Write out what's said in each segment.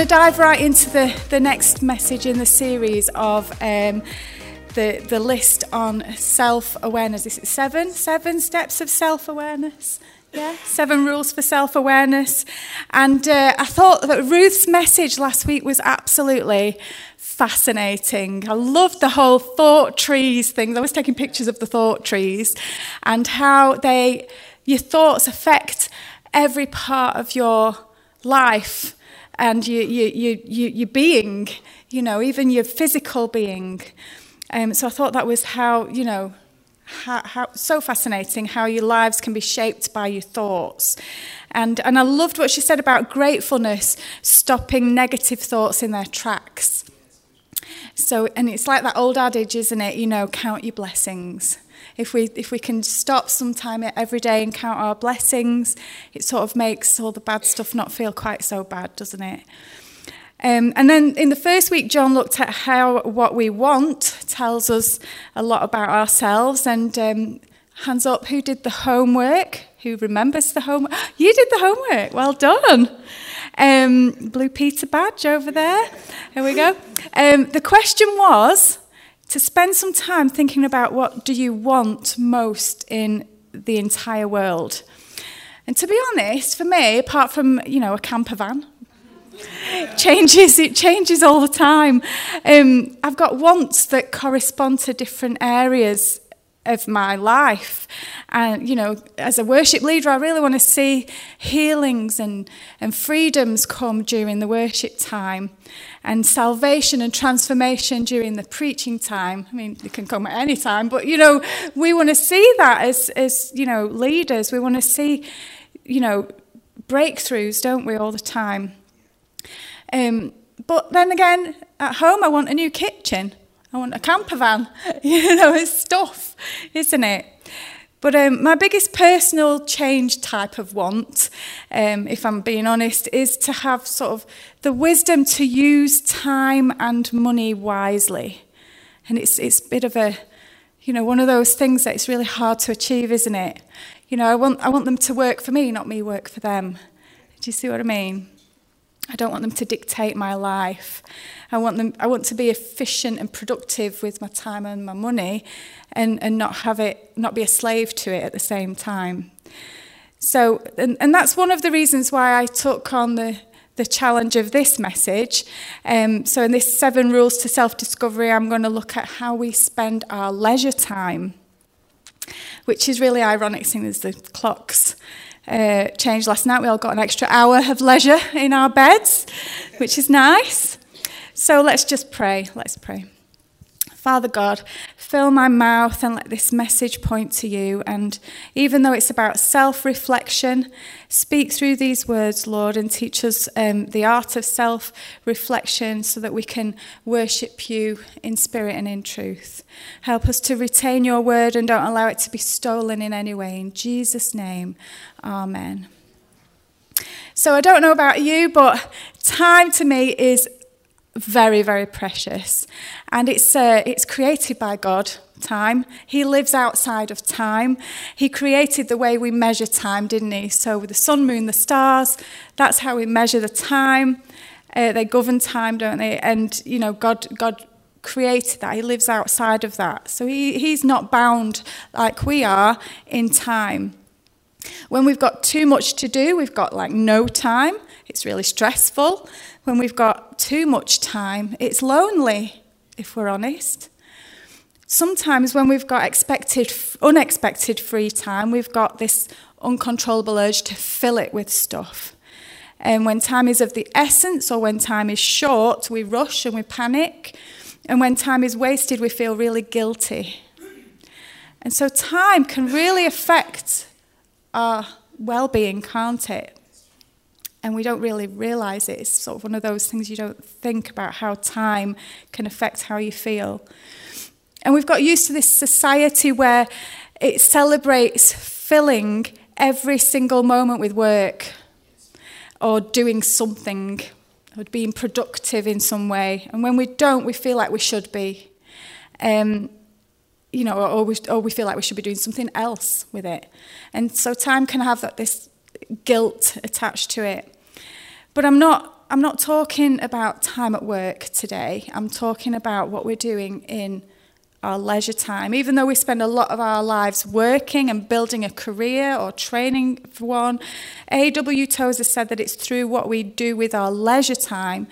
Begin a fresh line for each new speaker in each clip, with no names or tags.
Going to dive right into the, the next message in the series of um, the, the list on self awareness. Is it seven? Seven steps of self awareness? Yeah, seven rules for self awareness. And uh, I thought that Ruth's message last week was absolutely fascinating. I loved the whole thought trees thing. I was taking pictures of the thought trees and how they, your thoughts affect every part of your life and your, your, your, your being, you know, even your physical being. Um, so I thought that was how, you know, how, how, so fascinating how your lives can be shaped by your thoughts. And, and I loved what she said about gratefulness stopping negative thoughts in their tracks. So, and it's like that old adage, isn't it? You know, count your blessings. If we, if we can stop sometime every day and count our blessings, it sort of makes all the bad stuff not feel quite so bad, doesn't it? Um, and then in the first week, John looked at how what we want tells us a lot about ourselves. And um, hands up, who did the homework? Who remembers the homework? You did the homework. Well done. Um, Blue Peter badge over there. Here we go. Um, the question was to spend some time thinking about what do you want most in the entire world. And to be honest, for me, apart from you know a camper van, changes it changes all the time. Um, I've got wants that correspond to different areas of my life. And, you know, as a worship leader, I really want to see healings and, and freedoms come during the worship time, and salvation and transformation during the preaching time. I mean, it can come at any time, but, you know, we want to see that as, as you know, leaders. We want to see, you know, breakthroughs, don't we, all the time? Um, but then again, at home, I want a new kitchen. I want a camper van. you know, it's stuff, isn't it? But um, my biggest personal change type of want, um, if I'm being honest, is to have sort of the wisdom to use time and money wisely. And it's, it's a bit of a, you know, one of those things that it's really hard to achieve, isn't it? You know, I want, I want them to work for me, not me work for them. Do you see what I mean? I don't want them to dictate my life. I want them I want to be efficient and productive with my time and my money and, and not have it not be a slave to it at the same time. So and, and that's one of the reasons why I took on the the challenge of this message. Um, so, in this seven rules to self discovery, I'm going to look at how we spend our leisure time, which is really ironic, seeing as the clocks uh, changed last night. We all got an extra hour of leisure in our beds, which is nice. So let's just pray. Let's pray. Father God, fill my mouth and let this message point to you. And even though it's about self reflection, speak through these words, Lord, and teach us um, the art of self reflection so that we can worship you in spirit and in truth. Help us to retain your word and don't allow it to be stolen in any way. In Jesus' name, amen. So I don't know about you, but time to me is very, very precious. And it's, uh, it's created by God, time. He lives outside of time. He created the way we measure time, didn't he? So with the sun, moon, the stars, that's how we measure the time. Uh, they govern time, don't they? And, you know, God, God created that. He lives outside of that. So he, he's not bound like we are in time. When we've got too much to do, we've got like no time. It's really stressful. When we've got too much time, it's lonely, if we're honest. Sometimes when we've got expected, unexpected free time, we've got this uncontrollable urge to fill it with stuff. And when time is of the essence or when time is short, we rush and we panic. And when time is wasted, we feel really guilty. And so time can really affect our well being, can't it? And we don't really realize it. It's sort of one of those things you don't think about how time can affect how you feel. And we've got used to this society where it celebrates filling every single moment with work or doing something or being productive in some way. And when we don't, we feel like we should be. Um, you know, or we, or we feel like we should be doing something else with it. And so time can have this guilt attached to it. But I'm not I'm not talking about time at work today. I'm talking about what we're doing in our leisure time. Even though we spend a lot of our lives working and building a career or training for one, A.W. Tozer said that it's through what we do with our leisure time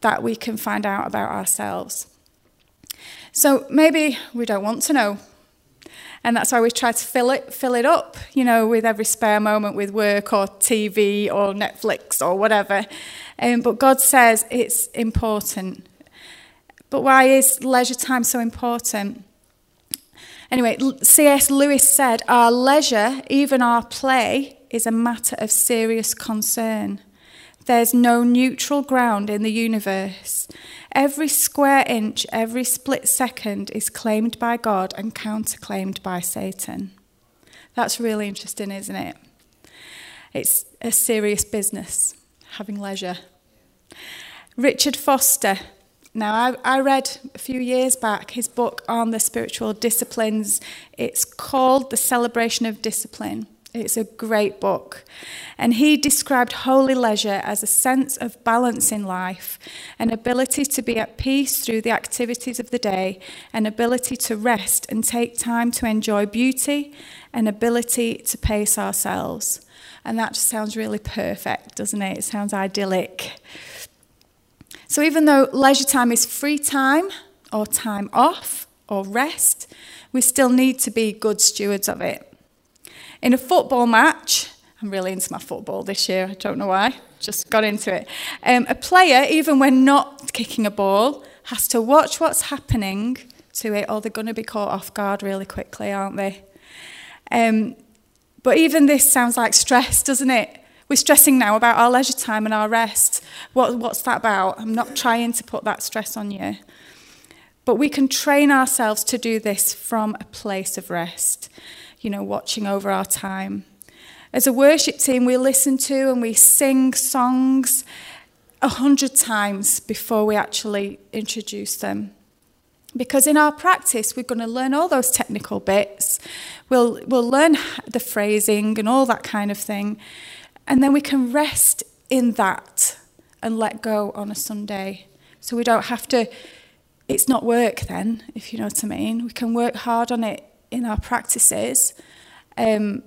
that we can find out about ourselves. So maybe we don't want to know. And that's why we try to fill it, fill it up, you know, with every spare moment with work or TV or Netflix or whatever. Um, but God says it's important but why is leisure time so important? Anyway, C.S. Lewis said, Our leisure, even our play, is a matter of serious concern. There's no neutral ground in the universe. Every square inch, every split second is claimed by God and counterclaimed by Satan. That's really interesting, isn't it? It's a serious business, having leisure. Richard Foster now, I, I, read a few years back his book on the spiritual disciplines. It's called The Celebration of Discipline. It's a great book. And he described holy leisure as a sense of balance in life, an ability to be at peace through the activities of the day, an ability to rest and take time to enjoy beauty, an ability to pace ourselves. And that just sounds really perfect, doesn't it? It sounds idyllic. So even though leisure time is free time or time off or rest, we still need to be good stewards of it. In a football match, I'm really into my football this year, I don't know why, just got into it. Um, a player, even when not kicking a ball, has to watch what's happening to it or they're going to be caught off guard really quickly, aren't they? Um, but even this sounds like stress, doesn't it? We're stressing now about our leisure time and our rest. What, what's that about? I'm not trying to put that stress on you. But we can train ourselves to do this from a place of rest, you know, watching over our time. As a worship team, we listen to and we sing songs a hundred times before we actually introduce them. Because in our practice, we're going to learn all those technical bits. We'll, we'll learn the phrasing and all that kind of thing. And then we can rest in that and let go on a Sunday. So we don't have to, it's not work then, if you know what I mean. We can work hard on it in our practices, um,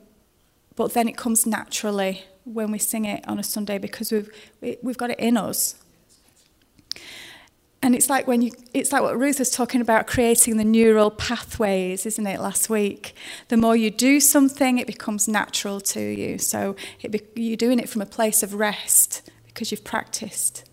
but then it comes naturally when we sing it on a Sunday because we've, we've got it in us. And it's like when you, it's like what Ruth was talking about creating the neural pathways, isn't it, last week? The more you do something, it becomes natural to you. So be, you're doing it from a place of rest because you've practiced.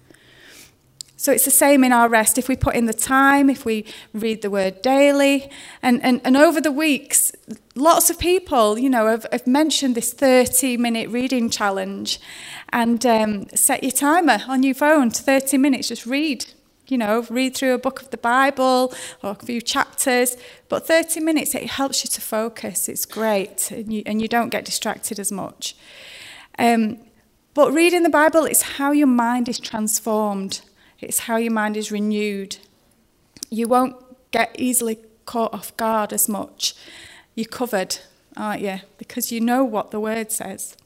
So it's the same in our rest. If we put in the time, if we read the word daily, and, and, and over the weeks, lots of people, you know, have, have mentioned this 30 minute reading challenge. And um, set your timer on your phone to 30 minutes, just read you know, read through a book of the Bible or a few chapters. But 30 minutes, it helps you to focus. It's great. And you, and you don't get distracted as much. Um, but reading the Bible, it's how your mind is transformed, it's how your mind is renewed. You won't get easily caught off guard as much. You're covered, aren't you? Because you know what the word says.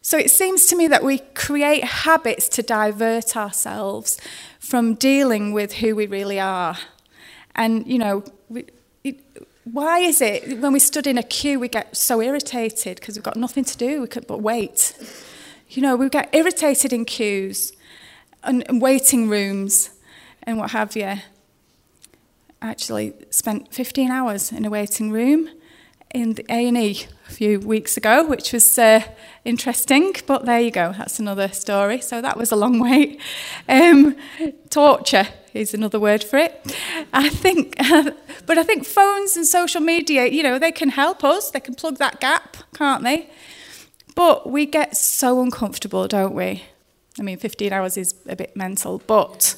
So it seems to me that we create habits to divert ourselves from dealing with who we really are. And, you know, we, it, why is it when we stood in a queue we get so irritated because we've got nothing to do we could, but wait? You know, we get irritated in queues and, waiting rooms and what have you. Actually spent 15 hours in a waiting room in the A&E a few weeks ago, which was uh, interesting, but there you go, that's another story. So that was a long wait. Um, torture is another word for it. I think, but I think phones and social media, you know, they can help us, they can plug that gap, can't they? But we get so uncomfortable, don't we? I mean, 15 hours is a bit mental, but,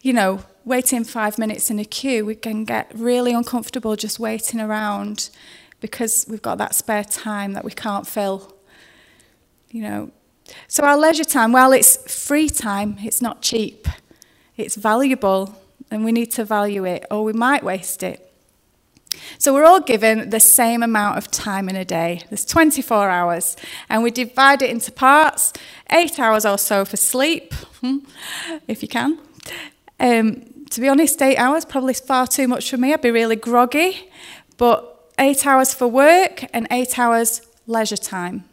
you know, waiting five minutes in a queue, we can get really uncomfortable just waiting around because we've got that spare time that we can't fill. You know. So our leisure time, while it's free time, it's not cheap. It's valuable and we need to value it or we might waste it. So we're all given the same amount of time in a day. There's 24 hours, and we divide it into parts eight hours or so for sleep, hmm, if you can. Um, to be honest, eight hours probably is far too much for me. I'd be really groggy. But eight hours for work and eight hours leisure time.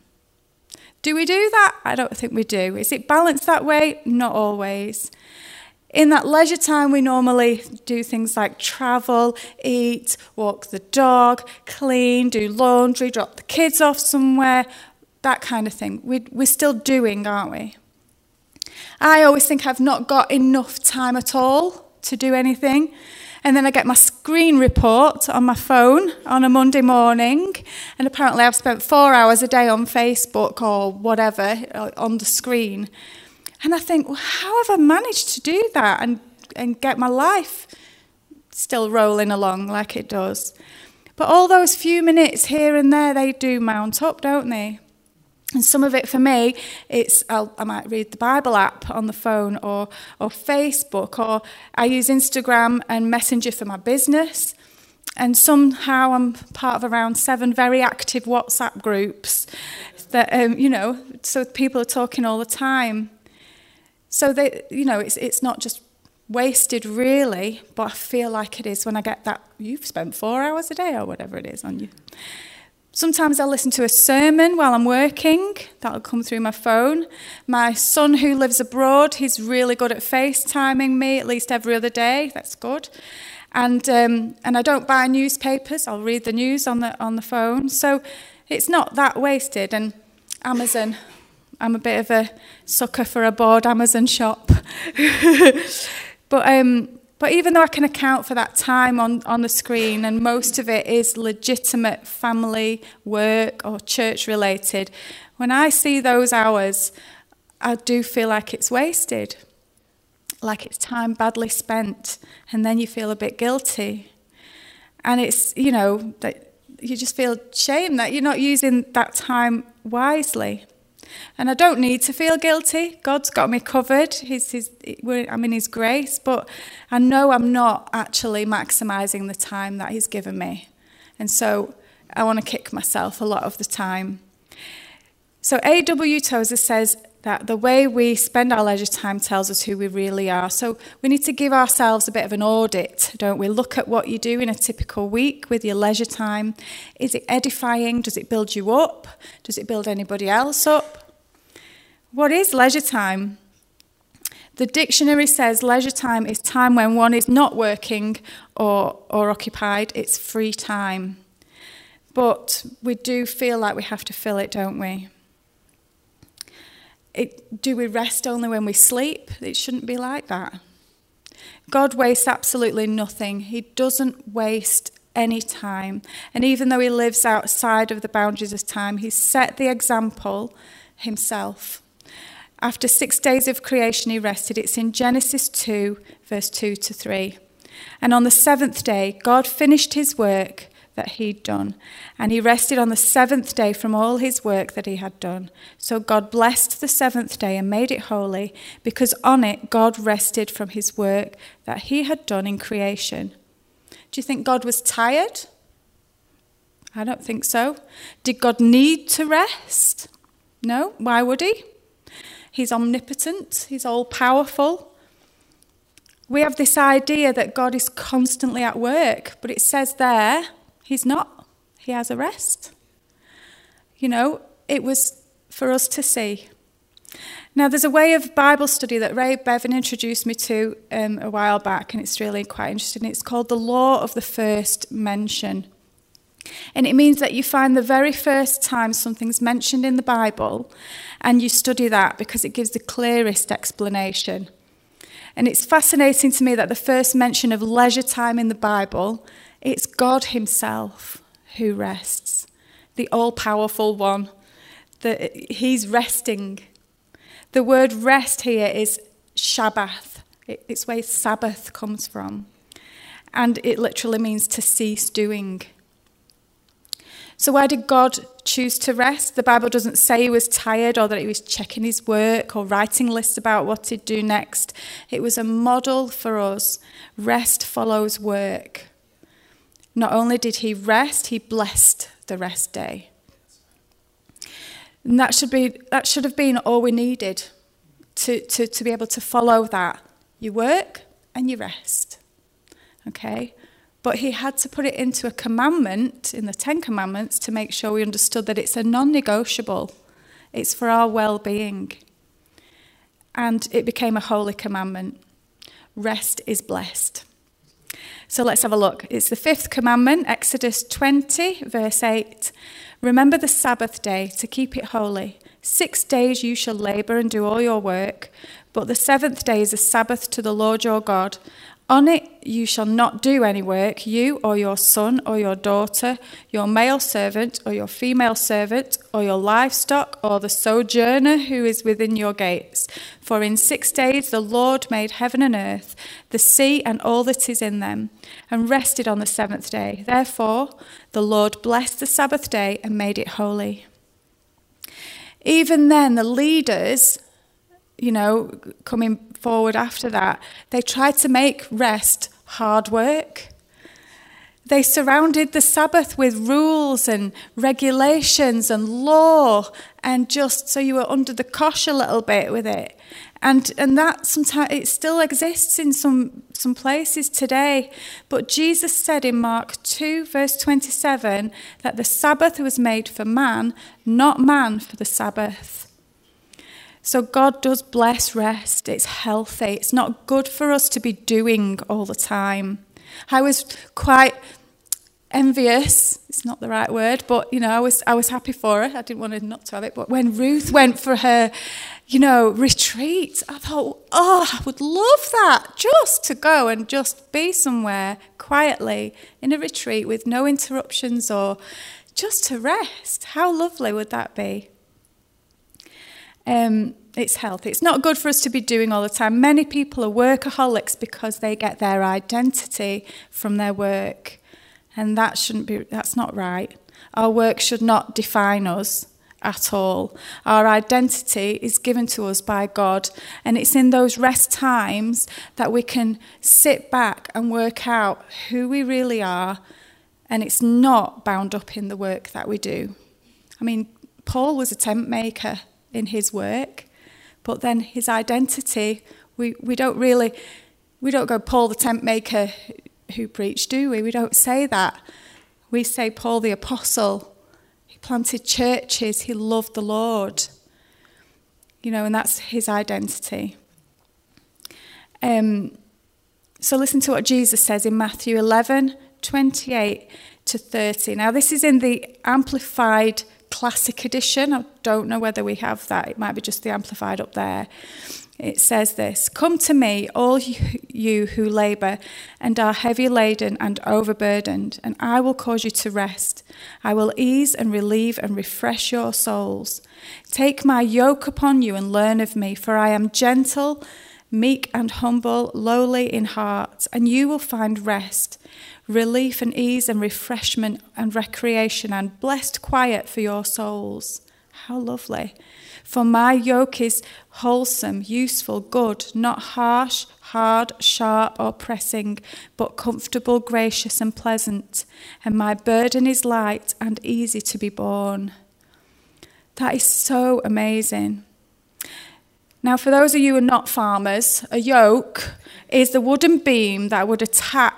Do we do that? I don't think we do. Is it balanced that way? Not always. In that leisure time, we normally do things like travel, eat, walk the dog, clean, do laundry, drop the kids off somewhere, that kind of thing. We, we're still doing, aren't we? I always think I've not got enough time at all to do anything. And then I get my screen report on my phone on a Monday morning. And apparently, I've spent four hours a day on Facebook or whatever uh, on the screen. And I think, well, how have I managed to do that and, and get my life still rolling along like it does? But all those few minutes here and there, they do mount up, don't they? And some of it for me, it's I'll, i might read the Bible app on the phone or, or Facebook, or I use Instagram and Messenger for my business. And somehow I'm part of around seven very active WhatsApp groups that, um, you know, so people are talking all the time. So, they, you know, it's, it's not just wasted really, but I feel like it is when I get that, you've spent four hours a day or whatever it is on you. Sometimes I'll listen to a sermon while I'm working. That'll come through my phone. My son, who lives abroad, he's really good at FaceTiming me at least every other day. That's good. And, um, and I don't buy newspapers. I'll read the news on the, on the phone. So it's not that wasted. And Amazon, I'm a bit of a sucker for a bored Amazon shop. but um, but even though I can account for that time on, on the screen, and most of it is legitimate family, work, or church related, when I see those hours, I do feel like it's wasted, like it's time badly spent, and then you feel a bit guilty. And it's, you know, that you just feel shame that you're not using that time wisely. And I don't need to feel guilty. God's got me covered. He's, he's, I'm in His grace, but I know I'm not actually maximizing the time that He's given me. And so I want to kick myself a lot of the time. So A.W. Tozer says that the way we spend our leisure time tells us who we really are. So we need to give ourselves a bit of an audit, don't we? Look at what you do in a typical week with your leisure time. Is it edifying? Does it build you up? Does it build anybody else up? What is leisure time? The dictionary says leisure time is time when one is not working or, or occupied, it's free time. But we do feel like we have to fill it, don't we? It, do we rest only when we sleep? It shouldn't be like that. God wastes absolutely nothing. He doesn't waste any time. And even though he lives outside of the boundaries of time, he set the example himself. After six days of creation, he rested. It's in Genesis 2, verse 2 to 3. And on the seventh day, God finished his work that he'd done, and he rested on the seventh day from all his work that he had done. So God blessed the seventh day and made it holy, because on it God rested from his work that he had done in creation. Do you think God was tired? I don't think so. Did God need to rest? No. Why would he? He's omnipotent, He's all powerful. We have this idea that God is constantly at work, but it says there, He's not. He has a rest. You know, it was for us to see. Now, there's a way of Bible study that Ray Bevan introduced me to um, a while back, and it's really quite interesting. It's called the Law of the First Mention. And it means that you find the very first time something's mentioned in the Bible and you study that because it gives the clearest explanation. And it's fascinating to me that the first mention of leisure time in the Bible, it's God Himself who rests, the all powerful one. that he's resting. The word rest here is Shabbath, it's where Sabbath comes from. And it literally means to cease doing. So, why did God choose to rest? The Bible doesn't say he was tired or that he was checking his work or writing lists about what he'd do next. It was a model for us. Rest follows work. Not only did he rest, he blessed the rest day. And that should, be, that should have been all we needed to, to, to be able to follow that. You work and you rest. Okay? But he had to put it into a commandment in the Ten Commandments to make sure we understood that it's a non negotiable, it's for our well being. And it became a holy commandment. Rest is blessed. So let's have a look. It's the fifth commandment, Exodus 20, verse 8. Remember the Sabbath day to keep it holy. Six days you shall labor and do all your work, but the seventh day is a Sabbath to the Lord your God. On it you shall not do any work, you or your son or your daughter, your male servant or your female servant, or your livestock, or the sojourner who is within your gates. For in six days the Lord made heaven and earth, the sea and all that is in them, and rested on the seventh day. Therefore the Lord blessed the Sabbath day and made it holy. Even then, the leaders you know, coming forward after that, they tried to make rest hard work. They surrounded the Sabbath with rules and regulations and law, and just so you were under the cosh a little bit with it. And, and that sometimes it still exists in some, some places today. But Jesus said in Mark 2, verse 27, that the Sabbath was made for man, not man for the Sabbath. So God does bless rest. It's healthy. It's not good for us to be doing all the time. I was quite envious. It's not the right word, but you know, I was I was happy for her. I didn't want her not to have it. But when Ruth went for her, you know, retreat, I thought, oh, I would love that just to go and just be somewhere quietly in a retreat with no interruptions or just to rest. How lovely would that be? Um, it's healthy. It's not good for us to be doing all the time. Many people are workaholics because they get their identity from their work, and that shouldn't be. That's not right. Our work should not define us at all. Our identity is given to us by God, and it's in those rest times that we can sit back and work out who we really are, and it's not bound up in the work that we do. I mean, Paul was a tent maker in his work, but then his identity, we, we don't really, we don't go Paul the tent maker who preached, do we? We don't say that. We say Paul the apostle. He planted churches, he loved the Lord. You know, and that's his identity. Um, so listen to what Jesus says in Matthew 11 28 to 30. Now, this is in the Amplified Classic Edition. I don't know whether we have that. It might be just the Amplified up there. It says this Come to me, all you who labour and are heavy laden and overburdened, and I will cause you to rest. I will ease and relieve and refresh your souls. Take my yoke upon you and learn of me, for I am gentle, meek, and humble, lowly in heart, and you will find rest relief and ease and refreshment and recreation and blessed quiet for your souls. How lovely. For my yoke is wholesome, useful, good, not harsh, hard, sharp, or pressing, but comfortable, gracious, and pleasant. And my burden is light and easy to be borne. That is so amazing. Now, for those of you who are not farmers, a yoke is the wooden beam that would attach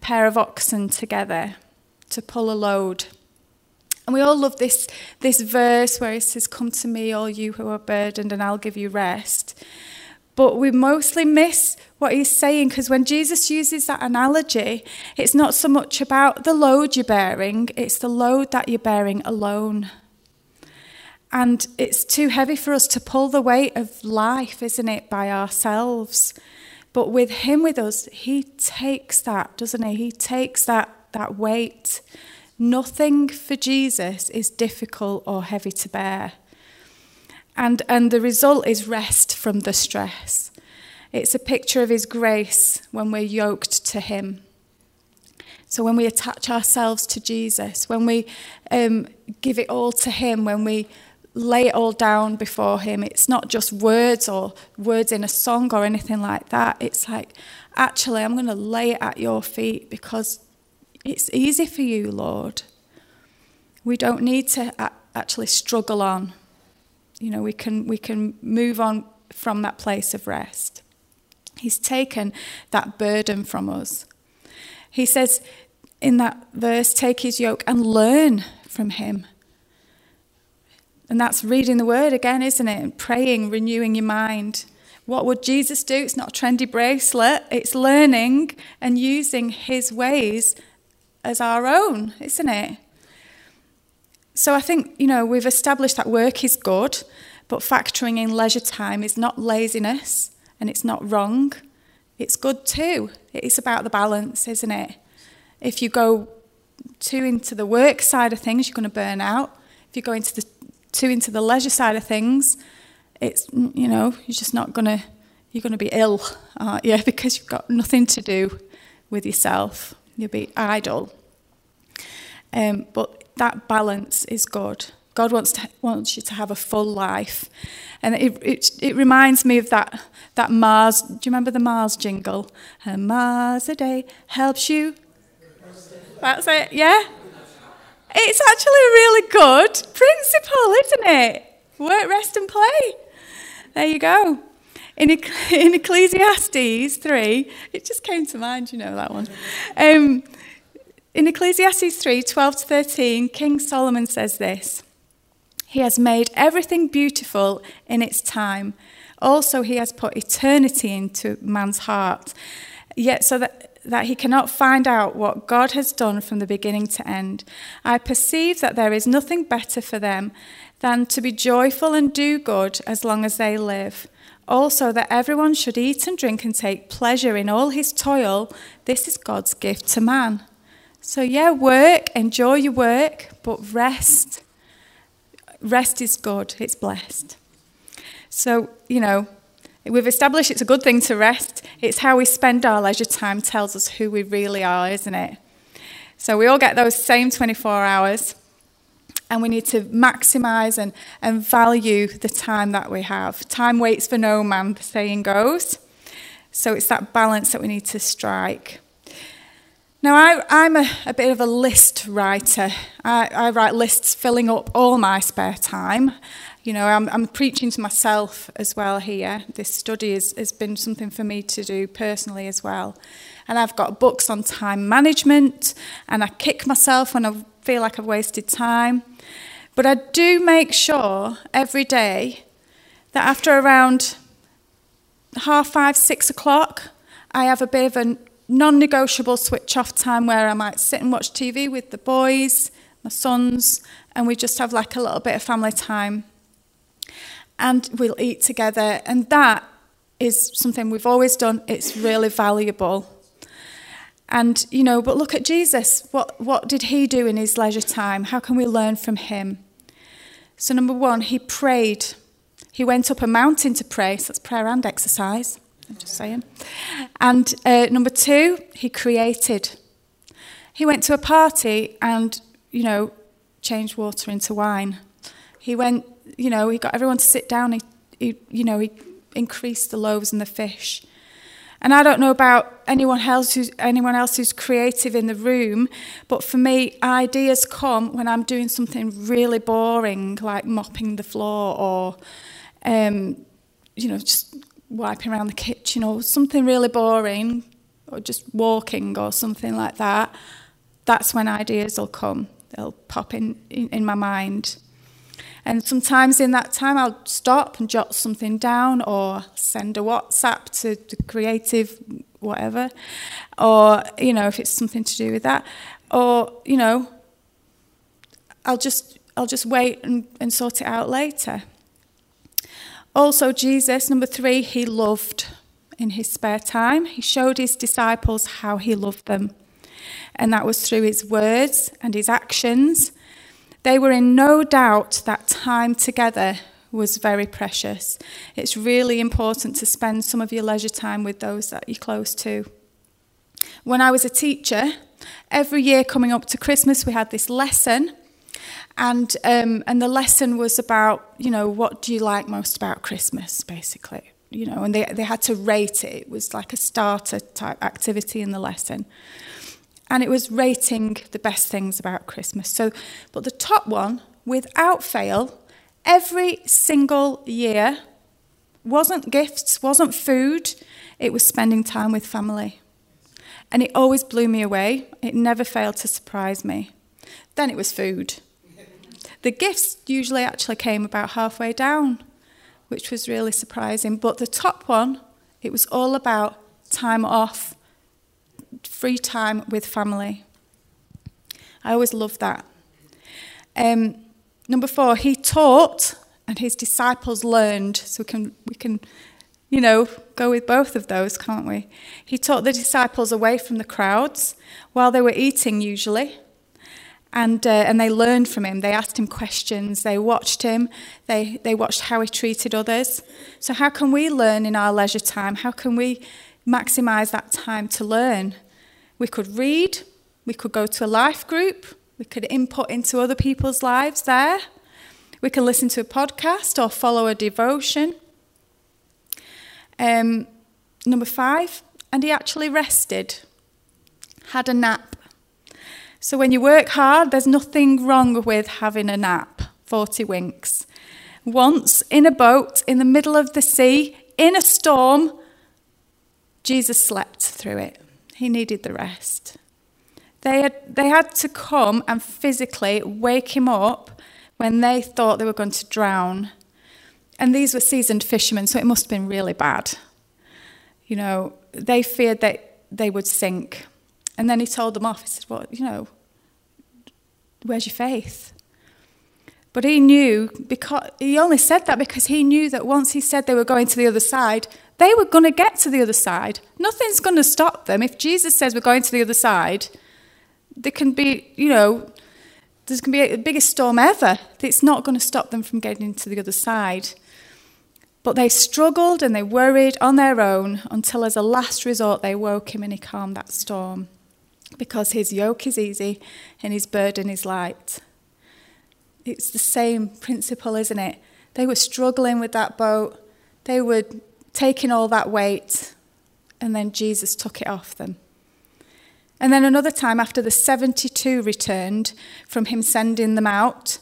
pair of oxen together to pull a load. And we all love this, this verse where it says, Come to me, all you who are burdened, and I'll give you rest. But we mostly miss what he's saying because when Jesus uses that analogy, it's not so much about the load you're bearing, it's the load that you're bearing alone. And it's too heavy for us to pull the weight of life, isn't it, by ourselves. But with him with us, he takes that, doesn't he? He takes that, that weight. Nothing for Jesus is difficult or heavy to bear. And, and the result is rest from the stress. It's a picture of his grace when we're yoked to him. So when we attach ourselves to Jesus, when we um, give it all to him, when we lay it all down before Him. It's not just words or words in a song or anything like that. It's like, actually, I'm going to lay it at your feet because It's easy for you, Lord. We don't need to actually struggle on. You know, we can, we can move on from that place of rest. He's taken that burden from us. He says in that verse, take his yoke and learn from him. And that's reading the word again, isn't it? And praying, renewing your mind. What would Jesus do? It's not a trendy bracelet, it's learning and using his ways as our own, isn't it? So I think, you know, we've established that work is good, but factoring in leisure time is not laziness and it's not wrong. It's good too. It's about the balance, isn't it? If you go too into the work side of things, you're going to burn out. If you go into the too into the leisure side of things, it's you know you're just not to you're to be ill, aren't? Because you've got nothing to do with yourself. You'll be idle. Um, but that balance is good. God wants to, wants you to have a full life, and it, it, it reminds me of that that Mars. Do you remember the Mars jingle? A Mars a day helps you. That's it. Yeah. It's actually a really good principle, isn't it? Work, rest, and play. There you go. In, in Ecclesiastes 3, it just came to mind, you know that one. Um, in Ecclesiastes 3 12 to 13, King Solomon says this He has made everything beautiful in its time. Also, he has put eternity into man's heart, yet so that, that he cannot find out what God has done from the beginning to end. I perceive that there is nothing better for them than to be joyful and do good as long as they live. Also, that everyone should eat and drink and take pleasure in all his toil. This is God's gift to man. So, yeah, work, enjoy your work, but rest. Rest is good, it's blessed. So, you know, we've established it's a good thing to rest. It's how we spend our leisure time tells us who we really are, isn't it? So, we all get those same 24 hours, and we need to maximize and, and value the time that we have. Time waits for no man, the saying goes. So, it's that balance that we need to strike. Now, I, am a, a, bit of a list writer. I, I, write lists filling up all my spare time. You know, I'm, I'm preaching to myself as well here. This study is, has been something for me to do personally as well. And I've got books on time management, and I kick myself when I feel like I've wasted time. But I do make sure every day that after around half five, six o'clock, I have a bit of a non negotiable switch off time where I might sit and watch TV with the boys, my sons, and we just have like a little bit of family time. And we'll eat together. And that is something we've always done. It's really valuable. And, you know, but look at Jesus. What, what did he do in his leisure time? How can we learn from him? So, number one, he prayed. He went up a mountain to pray. So that's prayer and exercise. I'm just saying. And uh, number two, he created. He went to a party and, you know, changed water into wine. He went, you know, he got everyone to sit down. He, he you know, he increased the loaves and the fish. And I don't know about anyone else who's anyone else who's creative in the room, but for me, ideas come when I'm doing something really boring, like mopping the floor or, um, you know, just wiping around the kitchen or something really boring or just walking or something like that, that's when ideas will come. They'll pop in, in, in my mind. And sometimes in that time, I'll stop and jot something down or send a WhatsApp to the creative whatever. Or, you know, if it's something to do with that. Or, you know, I'll just, I'll just wait and, and sort it out later. Also, Jesus, number three, he loved in his spare time. He showed his disciples how he loved them. And that was through his words and his actions. They were in no doubt that time together was very precious. It's really important to spend some of your leisure time with those that you're close to. When I was a teacher, every year coming up to Christmas, we had this lesson and um, and the lesson was about you know what do you like most about Christmas basically you know and they they had to rate it it was like a starter type activity in the lesson and it was rating the best things about Christmas. So, but the top one, without fail, every single year wasn't gifts, wasn't food, it was spending time with family. And it always blew me away. It never failed to surprise me. Then it was food. The gifts usually actually came about halfway down, which was really surprising. But the top one, it was all about time off, free time with family. I always loved that. Um, number four, he taught and his disciples learned. So we can, we can, you know, go with both of those, can't we? He taught the disciples away from the crowds while they were eating, usually. And, uh, and they learned from him. They asked him questions. They watched him. They, they watched how he treated others. So, how can we learn in our leisure time? How can we maximize that time to learn? We could read. We could go to a life group. We could input into other people's lives there. We can listen to a podcast or follow a devotion. Um, number five, and he actually rested, had a nap. So when you work hard, there's nothing wrong with having a nap, 40 winks. Once in a boat in the middle of the sea, in a storm, Jesus slept through it. He needed the rest. They had, they had to come and physically wake him up when they thought they were going to drown. And these were seasoned fishermen, so it must have been really bad. You know, they feared that they would sink. And then he told them off. He said, Well, you know, where's your faith? But he knew, because he only said that because he knew that once he said they were going to the other side, they were going to get to the other side. Nothing's going to stop them. If Jesus says we're going to the other side, there can be, you know, there's going to be the biggest storm ever. It's not going to stop them from getting to the other side. But they struggled and they worried on their own until, as a last resort, they woke him and he calmed that storm. Because his yoke is easy and his burden is light. It's the same principle, isn't it? They were struggling with that boat, they were taking all that weight, and then Jesus took it off them. And then another time, after the 72 returned from him sending them out,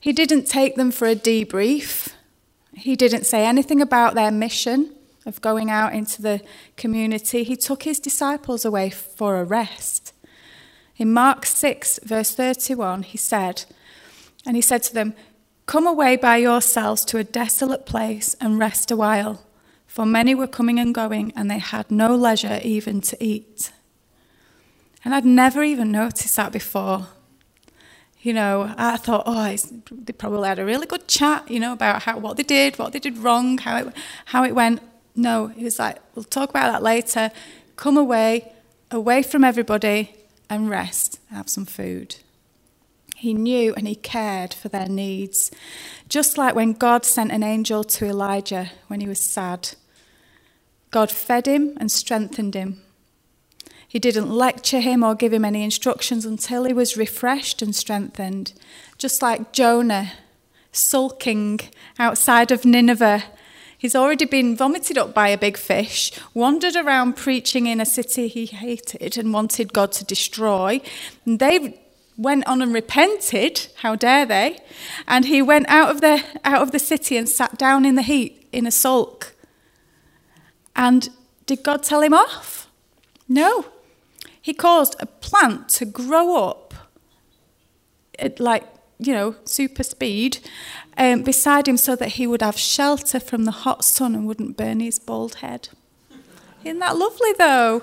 he didn't take them for a debrief. He didn't say anything about their mission of going out into the community. He took his disciples away for a rest. In Mark 6, verse 31, he said, And he said to them, Come away by yourselves to a desolate place and rest a while, for many were coming and going, and they had no leisure even to eat. And I'd never even noticed that before. You know, I thought, oh, they probably had a really good chat, you know, about how what they did, what they did wrong, how it, how it went. No, he was like, we'll talk about that later. Come away, away from everybody, and rest, have some food. He knew and he cared for their needs. Just like when God sent an angel to Elijah when he was sad, God fed him and strengthened him he didn't lecture him or give him any instructions until he was refreshed and strengthened. Just like Jonah sulking outside of Nineveh. He's already been vomited up by a big fish, wandered around preaching in a city he hated and wanted God to destroy. And they went on and repented, how dare they? And he went out of the out of the city and sat down in the heat in a sulk. And did God tell him off? No. He caused a plant to grow up at like, you know, super speed um, beside him so that he would have shelter from the hot sun and wouldn't burn his bald head. Isn't that lovely, though?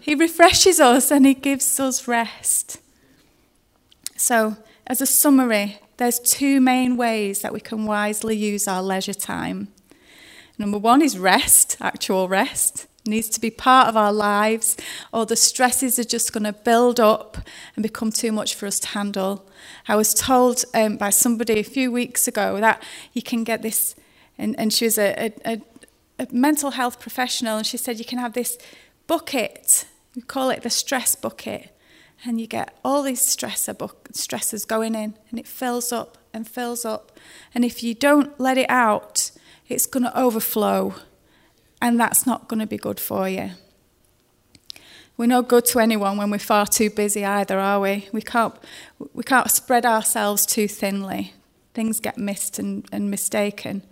He refreshes us and he gives us rest. So, as a summary, there's two main ways that we can wisely use our leisure time. Number one is rest, actual rest needs to be part of our lives, or the stresses are just going to build up and become too much for us to handle. I was told um, by somebody a few weeks ago that you can get this, and, and she was a, a, a mental health professional, and she said you can have this bucket, we call it the stress bucket, and you get all these stressor bu- stressors going in, and it fills up and fills up. And if you don't let it out, it's going to overflow and that's not going to be good for you. We're no good to anyone when we're far too busy either, are we? We can't, we can't spread ourselves too thinly. Things get missed and, and mistaken.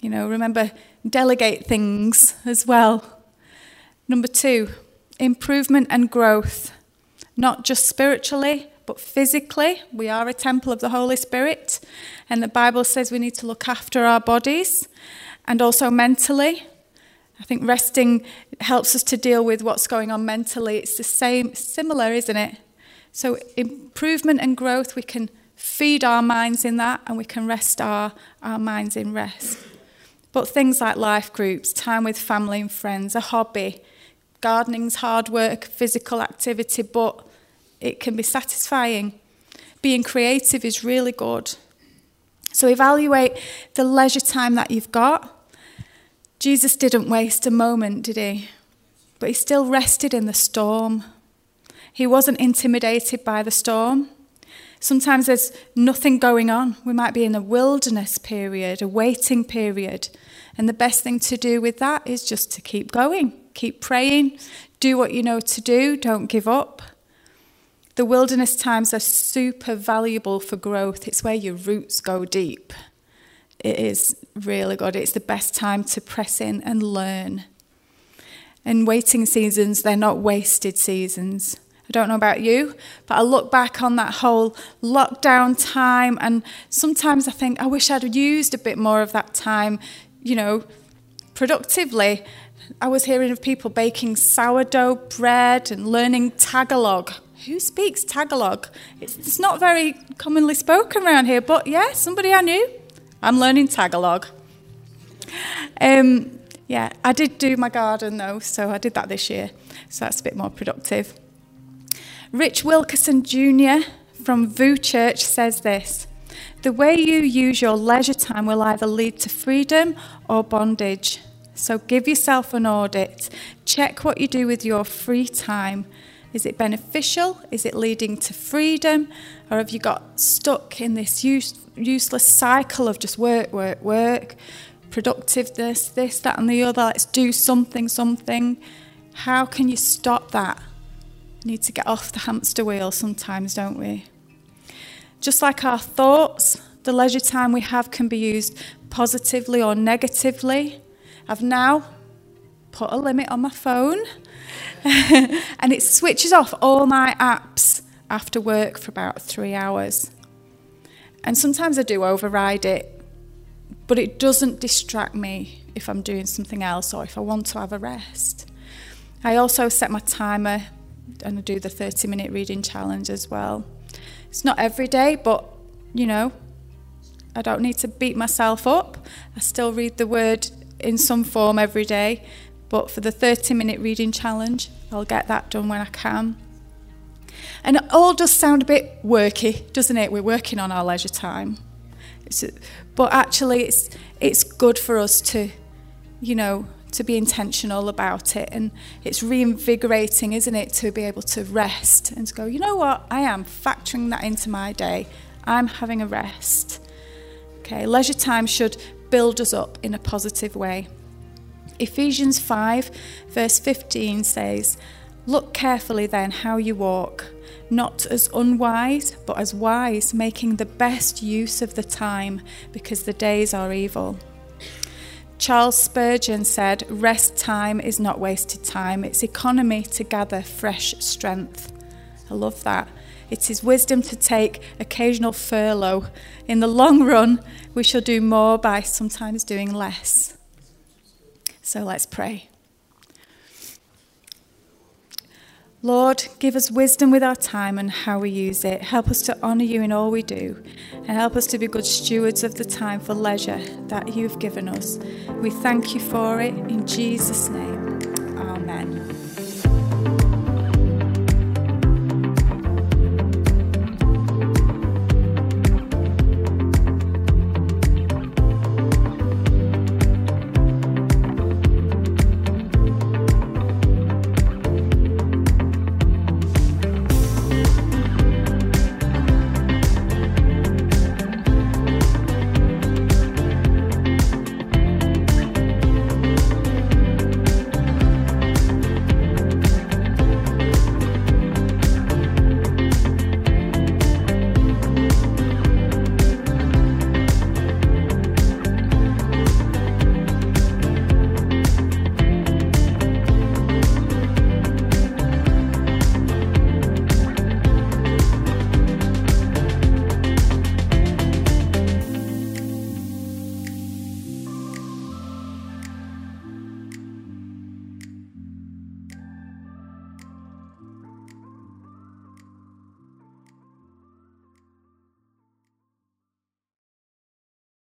You know, remember, delegate things as well. Number two, improvement and growth, not just spiritually, but physically. We are a temple of the Holy Spirit, and the Bible says we need to look after our bodies, and also mentally. I think resting helps us to deal with what's going on mentally. It's the same, similar, isn't it? So, improvement and growth, we can feed our minds in that and we can rest our, our minds in rest. But things like life groups, time with family and friends, a hobby, gardening's hard work, physical activity, but it can be satisfying. Being creative is really good. So, evaluate the leisure time that you've got Jesus didn't waste a moment, did he? But he still rested in the storm. He wasn't intimidated by the storm. Sometimes there's nothing going on. We might be in a wilderness period, a waiting period. And the best thing to do with that is just to keep going, keep praying, do what you know to do, don't give up. The wilderness times are super valuable for growth. It's where your roots go deep it is really good. It's the best time to press in and learn. And waiting seasons, they're not wasted seasons. I don't know about you, but I look back on that whole lockdown time, and sometimes I think I wish I'd used a bit more of that time, you know, productively. I was hearing of people baking sourdough bread and learning Tagalog. Who speaks Tagalog? It's, it's not very commonly spoken around here, but yeah, somebody I knew. I'm learning Tagalog. Um, yeah, I did do my garden though, so I did that this year. So that's a bit more productive. Rich Wilkerson Jr. from VOUS Church says this The way you use your leisure time will either lead to freedom or bondage. So give yourself an audit. Check what you do with your free time. Is it beneficial? Is it leading to freedom? Or have you got stuck in this use, useless cycle of just work, work, work, productiveness, this, that, and the other? Let's do something, something. How can you stop that? need to get off the hamster wheel sometimes, don't we? Just like our thoughts, the leisure time we have can be used positively or negatively. I've now put a limit on my phone and it switches off all my apps after work for about three hours. And sometimes I do override it, but it doesn't distract me if I'm doing something else or if I want to have a rest. I also set my timer and I do the 30 minute reading challenge as well. It's not every day, but you know, I don't need to beat myself up. I still read the word in some form every day, but for the 30 minute reading challenge, I'll get that done when I can. And it all does sound a bit worky, doesn't it? We're working on our leisure time. A, but actually, it's, it's good for us to, you know, to be intentional about it. And it's reinvigorating, isn't it, to be able to rest and to go, you know what, I am factoring that into my day. I'm having a rest. Okay, leisure time should build us up in a positive way. Ephesians 5, verse 15 says, Look carefully then how you walk, not as unwise, but as wise, making the best use of the time, because the days are evil. Charles Spurgeon said, Rest time is not wasted time, it's economy to gather fresh strength. I love that. It is wisdom to take occasional furlough. In the long run, we shall do more by sometimes doing less. So let's pray. Lord, give us wisdom with our time and how we use it. Help us to honour you in all we do, and help us to be good stewards of the time for leisure that you've given us. We thank you for it in Jesus' name.